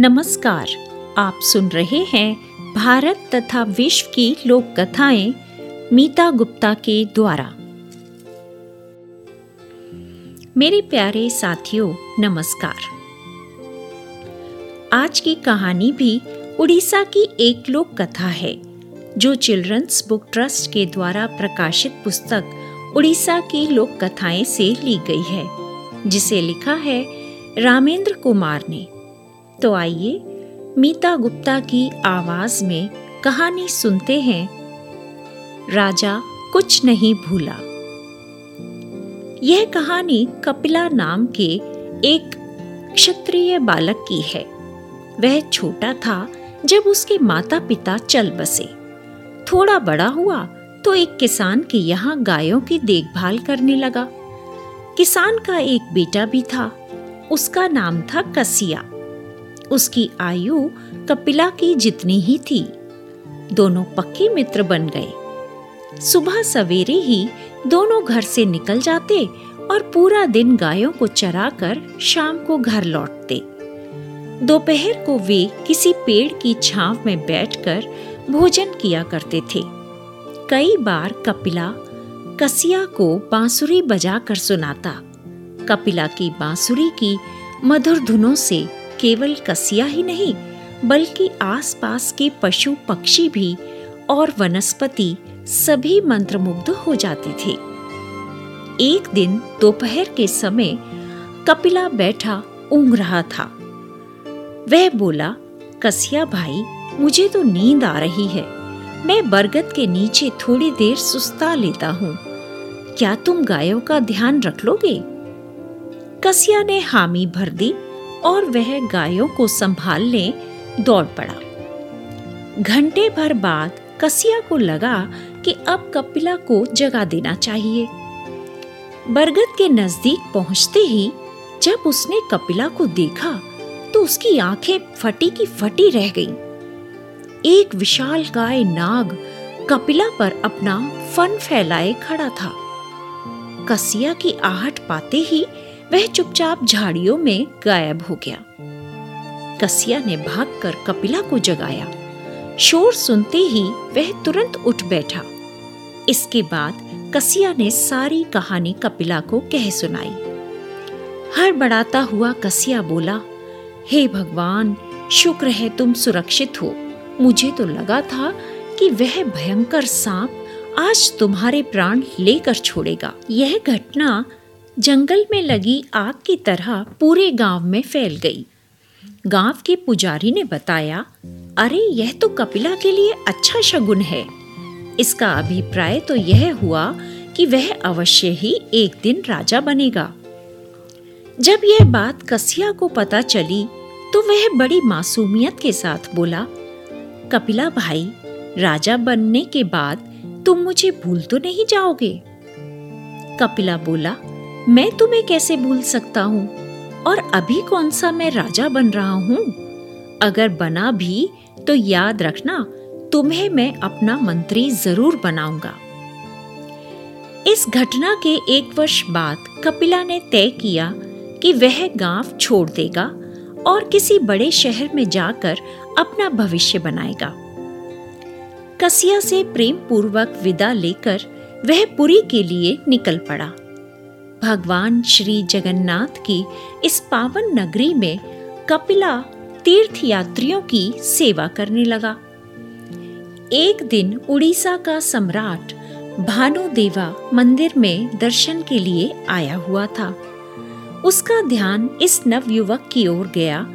नमस्कार। आप सुन रहे हैं भारत तथा विश्व की लोक कथाएँ मीता गुप्ता के द्वारा। मेरे प्यारे साथियों, नमस्कार। आज की कहानी भी उड़ीसा की एक लोक कथा है, जो चिल्ड्रंस बुक ट्रस्ट के द्वारा प्रकाशित पुस्तक उड़ीसा की लोक कथाएँ से ली गई है, जिसे लिखा है रामेंद्र कुमार ने। तो आइए, मीता गुप्ता की आवाज़ में कहानी सुनते हैं। राजा कुछ नहीं भूला। यह कहानी कपिला नाम के एक क्षत्रिय बालक की है। वह छोटा था जब उसके माता पिता चल बसे। थोड़ा बड़ा हुआ तो एक किसान के यहाँ गायों की देखभाल करने लगा। किसान का एक बेटा भी था। उसका नाम था कसिया। उसकी आयु कपिला की जितनी ही थी। दोनों पक्के मित्र बन गए। सुबह सवेरे ही दोनों घर से निकल जाते और पूरा दिन गायों को चराकर शाम को घर लौटते। दोपहर को वे किसी पेड़ की छांव में बैठकर भोजन किया करते थे। कई बार कपिला कसिया को बांसुरी बजाकर सुनाता। कपिला की बांसुरी की मधुर धुनों से केवल कसिया ही नहीं, बल्कि आसपास के पशु पक्षी भी और वनस्पति सभी मंत्रमुग्ध हो जाते थे। एक दिन दोपहर के समय कपिला बैठा ऊंग रहा था। वह बोला, कसिया भाई, मुझे तो नींद आ रही है। मैं बरगद के नीचे थोड़ी देर सुस्ता लेता हूँ। क्या तुम गायों का ध्यान रख लोगे? कसिया ने हामी भर दी और वह गायों को संभालने दौड़ पड़ा। घंटे भर बाद कसिया को लगा कि अब कपिला को जगा देना चाहिए। बरगद के नज़दीक पहुँचते ही जब उसने कपिला को देखा तो उसकी आँखें फटी की फटी रह गईं। एक विशाल गाय नाग कपिला पर अपना फन फैलाए खड़ा था। कसिया की आहट पाते ही वह चुपचाप झाड़ियों में गायब हो गया। कसिया ने भागकर कपिला को जगाया। शोर सुनते ही वह तुरंत उठ बैठा। इसके बाद कसिया ने सारी कहानी कपिला को कह सुनाई। हर बढ़ाता हुआ कसिया बोला, हे hey भगवान, शुक्र है तुम सुरक्षित हो। मुझे तो लगा था कि वह भयंकर सांप आज तुम्हारे प्राण लेकर छोड़ेगा। यह घटना जंगल में लगी आग की तरह पूरे गाँव में फैल गई। गाँव के पुजारी ने बताया, अरे, यह तो कपिला के लिए अच्छा शगुन है। इसका अभिप्राय तो यह हुआ कि वह अवश्य ही एक दिन राजा बनेगा। जब यह बात कसिया को पता चली तो वह बड़ी मासूमियत के साथ बोला, कपिला भाई, राजा बनने के बाद तुम मुझे भूल तो नहीं जाओगे? कपिला बोला मैं तुम्हें कैसे भूल सकता हूँ? और अभी कौन सा मैं राजा बन रहा हूँ? अगर बना भी तो याद रखना, तुम्हें मैं अपना मंत्री ज़रूर बनाऊँगा। इस घटना के एक वर्ष बाद कपिला ने तय किया कि वह गाँव छोड़ देगा और किसी बड़े शहर में जाकर अपना भविष्य बनाएगा। कसिया से प्रेम पूर्वक विदा लेकर वह पुरी के लिए निकल पड़ा। भगवान श्री जगन्नाथ की इस पावन नगरी में कपिला तीर्थ यात्रियों की सेवा करने लगा। एक दिन उड़ीसा का सम्राट भानुदेवा मंदिर में दर्शन के लिए आया हुआ था। उसका ध्यान इस नवयुवक की ओर गया,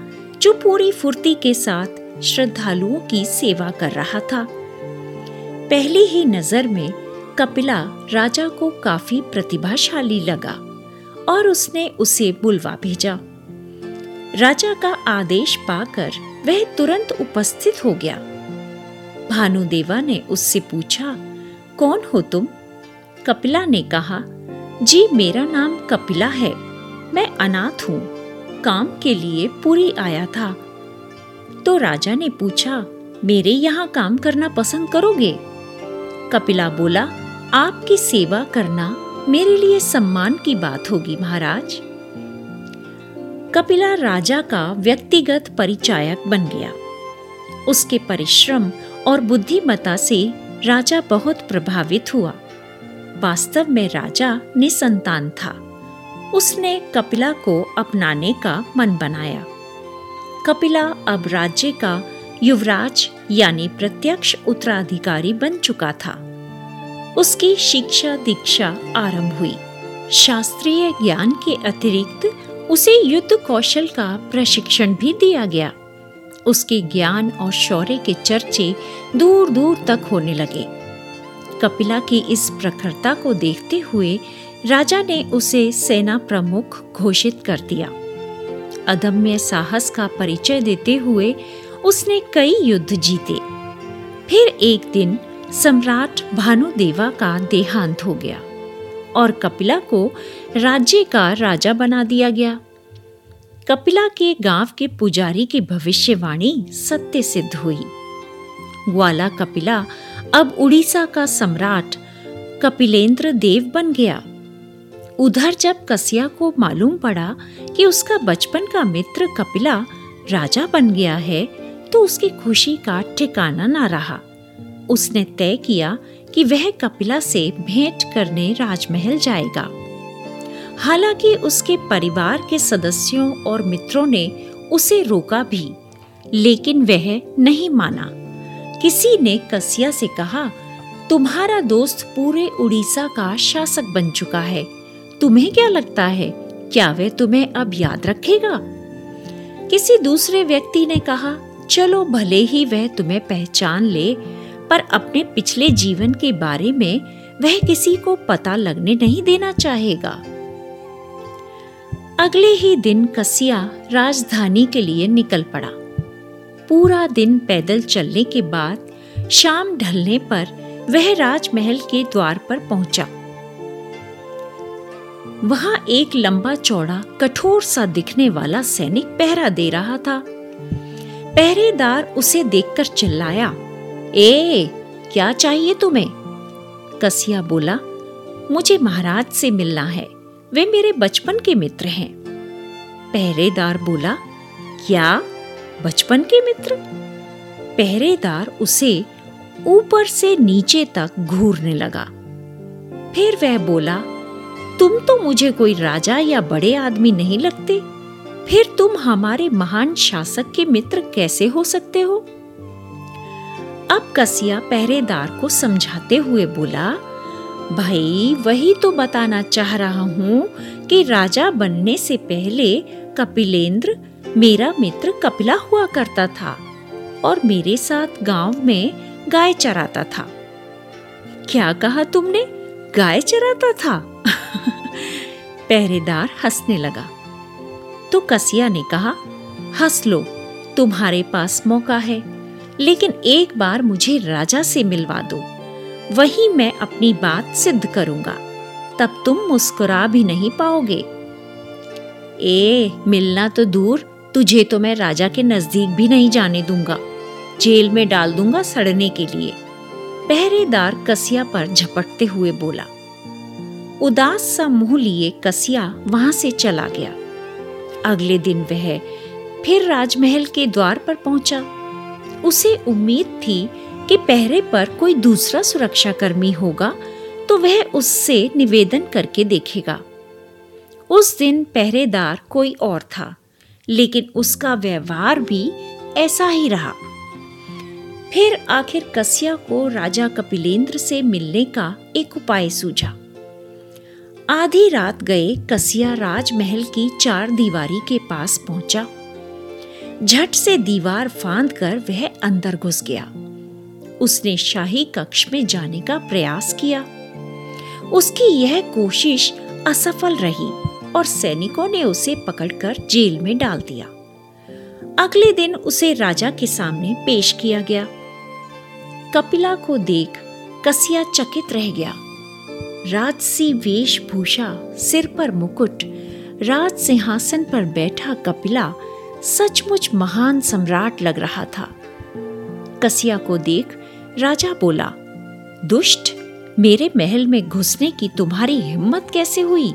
जो पूरी फुर्ती के साथ श्रद्धालुओं की सेवा कर रहा था। पहली ही नज़र में कपिला राजा को काफ़ी प्रतिभाशाली लगा और उसने उसे बुलवा भेजा। राजा का आदेश पाकर वह तुरंत उपस्थित हो गया। भानुदेवा ने उससे पूछा, कौन हो तुम? कपिला ने कहा, जी, मेरा नाम कपिला है। मैं अनाथ हूँ। काम के लिए पूरी आया था। तो राजा ने पूछा, मेरे यहाँ काम करना पसंद करोगे? कपिला बोला आपकी सेवा करना मेरे लिए सम्मान की बात होगी, महाराज। कपिला राजा का व्यक्तिगत परिचायक बन गया। उसके परिश्रम और बुद्धिमता से राजा बहुत प्रभावित हुआ। वास्तव में राजा निसंतान था। उसने कपिला को अपनाने का मन बनाया। कपिला अब राज्य का युवराज यानी प्रत्यक्ष उत्तराधिकारी बन चुका था। उसकी शिक्षा दीक्षा आरंभ हुई। शास्त्रीय ज्ञान के अतिरिक्त उसे युद्ध कौशल का प्रशिक्षण भी दिया गया। उसके ज्ञान और शौर्य के चर्चे दूर दूर तक होने लगे। कपिला की इस प्रखरता को देखते हुए राजा ने उसे सेना प्रमुख घोषित कर दिया। अदम्य साहस का परिचय देते हुए उसने कई युद्ध जीते। फिर एक दिन सम्राट भानुदेवा का देहांत हो गया और कपिला को राज्य का राजा बना दिया गया। कपिला के गाँव के पुजारी की भविष्यवाणी सत्य सिद्ध हुई। ग्वाला कपिला अब उड़ीसा का सम्राट कपिलेंद्र देव बन गया। उधर जब कसिया को मालूम पड़ा कि उसका बचपन का मित्र कपिला राजा बन गया है तो उसकी खुशी का ठिकाना ना रहा। उसने तय किया कि वह कपिला से भेंट करने राजमहल जाएगा। हालाँकि उसके परिवार के सदस्यों और मित्रों ने उसे रोका भी, लेकिन वह नहीं माना। किसी ने कसिया से कहा, तुम्हारा दोस्त पूरे उड़ीसा का शासक बन चुका है। तुम्हें क्या लगता है, क्या वह तुम्हें अब याद रखेगा? किसी दूसरे व्यक्ति ने कहा, चलो भले ही वह तुम्हें पहचान ले पर अपने पिछले जीवन के बारे में वह किसी को पता लगने नहीं देना चाहेगा। अगले ही दिन कसिया राजधानी के लिए निकल पड़ा। पूरा दिन पैदल चलने के बाद शाम ढलने पर वह राजमहल के द्वार पर पहुँचा। वहाँ एक लंबा चौड़ा, कठोर सा दिखने वाला सैनिक पहरा दे रहा था। पहरेदार उसे देखकर चिल्लाया ए, क्या चाहिए तुम्हें? कसिया बोला, मुझे महाराज से मिलना है। वे मेरे बचपन के मित्र हैं। पहरेदार बोला, क्या? बचपन के मित्र? पहरेदार उसे ऊपर से नीचे तक घूरने लगा। फिर वह बोला, तुम तो मुझे कोई राजा या बड़े आदमी नहीं लगते। फिर तुम हमारे महान शासक के मित्र कैसे हो सकते हो? अब कसिया पहरेदार को समझाते हुए बोला, भाई, वही तो बताना चाह रहा हूँ कि राजा बनने से पहले कपिलेंद्र मेरा मित्र कपिला हुआ करता था और मेरे साथ गाँव में गाय चराता था। क्या कहा तुमने? गाय चराता था? पहरेदार हंसने लगा। तो कसिया ने कहा, हंस लो, तुम्हारे पास मौका है। लेकिन एक बार मुझे राजा से मिलवा दो। वही मैं अपनी बात सिद्ध करूँगा। तब तुम मुस्कुरा भी नहीं पाओगे। ए, मिलना तो दूर। तुझे तो मैं राजा के नज़दीक भी नहीं जाने दूँगा। जेल में डाल दूँगा सड़ने के लिए। पहरेदार कसिया पर झपटते हुए बोला। उदास सा मुँह लिए कसिया वहाँ से चला गया। अगले दिन वह फिर राजमहल के द्वार पर पहुँचा। उसे उम्मीद थी कि पहरे पर कोई दूसरा सुरक्षाकर्मी होगा तो वह उससे निवेदन करके देखेगा। उस दिन पहरेदार कोई और था, लेकिन उसका व्यवहार भी ऐसा ही रहा। फिर आखिर कसिया को राजा कपिलेंद्र से मिलने का एक उपाय सूझा। आधी रात गए कसिया राजमहल की चार दीवारी के पास पहुँचा। झट से दीवार फांद कर वह अंदर घुस गया। उसने शाही कक्ष में जाने का प्रयास किया। उसकी यह कोशिश असफल रही और सैनिकों ने उसे पकड़कर जेल में डाल दिया। अगले दिन उसे राजा के सामने पेश किया गया। कपिला को देख कसिया चकित रह गया। राजसी वेशभूषा सिर पर मुकुट राज सिंहासन पर बैठा कपिला सचमुच महान सम्राट लग रहा था। कसिया को देख राजा बोला, दुष्ट, मेरे महल में घुसने की तुम्हारी हिम्मत कैसे हुई?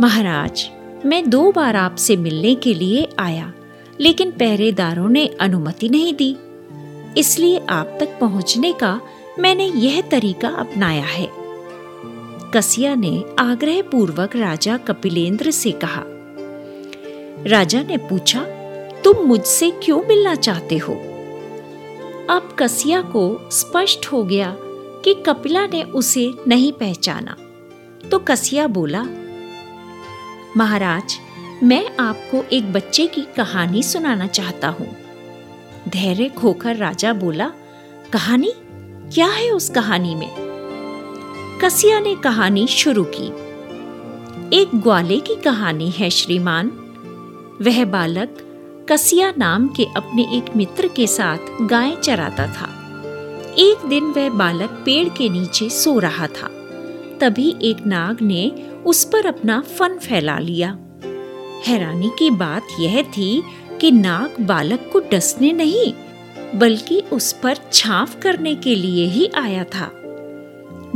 महाराज, मैं दो बार आपसे मिलने के लिए आया, लेकिन पहरेदारों ने अनुमति नहीं दी। इसलिए आप तक पहुँचने का मैंने यह तरीका अपनाया है। कसिया ने आग्रह पूर्वक राजा कपिलेंद्र से कहा राजा ने पूछा, तुम मुझसे क्यों मिलना चाहते हो? अब कसिया को स्पष्ट हो गया कि कपिला ने उसे नहीं पहचाना। तो कसिया बोला, महाराज, मैं आपको एक बच्चे की कहानी सुनाना चाहता हूँ। धैर्य खोकर राजा बोला, कहानी? क्या है उस कहानी में? कसिया ने कहानी शुरू की। एक ग्वाले की कहानी है, श्रीमान। वह बालक कसिया नाम के अपने एक मित्र के साथ गाय चराता था। एक दिन वह बालक पेड़ के नीचे सो रहा था। तभी एक नाग ने उस पर अपना फन फैला लिया। हैरानी की बात यह थी कि नाग बालक को डसने नहीं, बल्कि उस पर छाव करने के लिए ही आया था।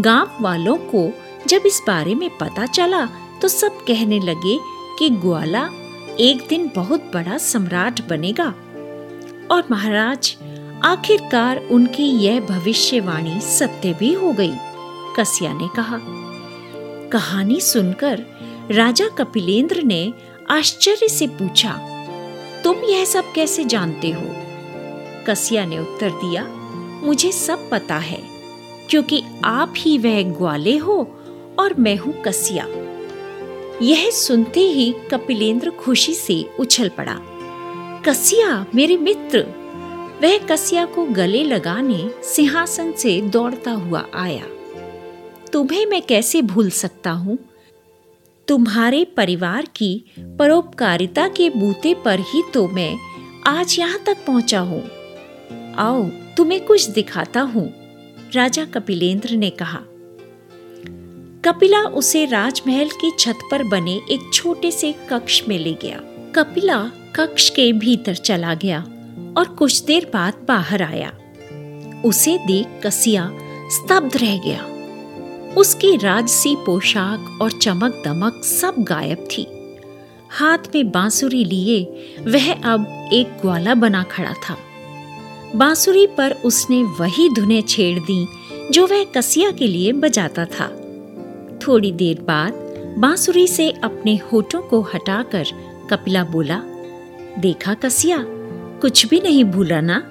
गाँव वालों को जब इस बारे में पता चला तो सब कहने लगे कि ग्वाला एक दिन बहुत बड़ा सम्राट बनेगा। और महाराज, आखिरकार उनकी यह भविष्यवाणी सत्य भी हो गई, कसिया ने कहा। कहानी सुनकर राजा कपिलेंद्र ने आश्चर्य से पूछा, तुम यह सब कैसे जानते हो? कसिया ने उत्तर दिया, मुझे सब पता है, क्योंकि आप ही वह ग्वाले हो और मैं हूँ कसिया। यह सुनते ही कपिलेंद्र खुशी से उछल पड़ा। कसिया मेरे मित्र। वह कसिया को गले लगाने सिंहासन से दौड़ता हुआ आया। तुम्हें मैं कैसे भूल सकता हूँ? तुम्हारे परिवार की परोपकारिता के बूते पर ही तो मैं आज यहाँ तक पहुँचा हूँ। आओ, तुम्हें कुछ दिखाता हूँ, राजा कपिलेंद्र ने कहा। कपिला उसे राजमहल की छत पर बने एक छोटे से कक्ष में ले गया। कपिला कक्ष के भीतर चला गया और कुछ देर बाद बाहर आया। उसे देख कसिया स्तब्ध रह गया। उसकी राजसी पोशाक और चमक दमक सब गायब थी। हाथ में बांसुरी लिए वह अब एक ग्वाला बना खड़ा था। बांसुरी पर उसने वही धुने छेड़ दी जो वह कसिया के लिए बजाता था। थोड़ी देर बाद बांसुरी से अपने होठों को हटाकर कपिला बोला, देखा कसिया, कुछ भी नहीं भूला ना?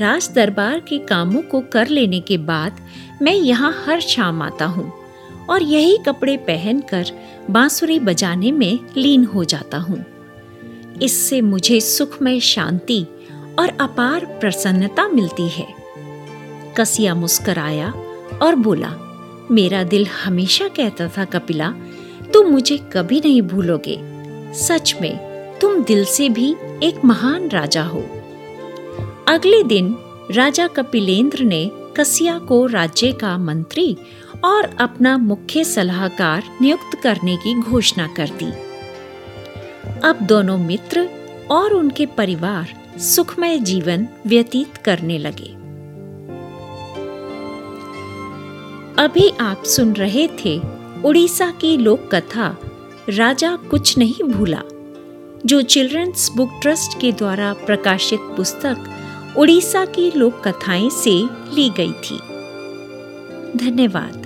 राज दरबार के कामों को कर लेने के बाद मैं यहाँ हर शाम आता हूँ और यही कपड़े पहनकर बांसुरी बजाने में लीन हो जाता हूँ। इससे मुझे सुखमय शांति और अपार प्रसन्नता मिलती है। कसिया मुस्कराया और बोला मेरा दिल हमेशा कहता था, कपिला, तुम मुझे कभी नहीं भूलोगे। सच में, तुम दिल से भी एक महान राजा हो। अगले दिन राजा कपिलेंद्र ने कसिया को राज्य का मंत्री और अपना मुख्य सलाहकार नियुक्त करने की घोषणा कर दी। अब दोनों मित्र और उनके परिवार सुखमय जीवन व्यतीत करने लगे। अभी आप सुन रहे थे उड़ीसा की लोक कथा राजा कुछ नहीं भूला। जो चिल्ड्रंस बुक ट्रस्ट के द्वारा प्रकाशित पुस्तक उड़ीसा की लोक कथाएँ से ली गई थी। धन्यवाद।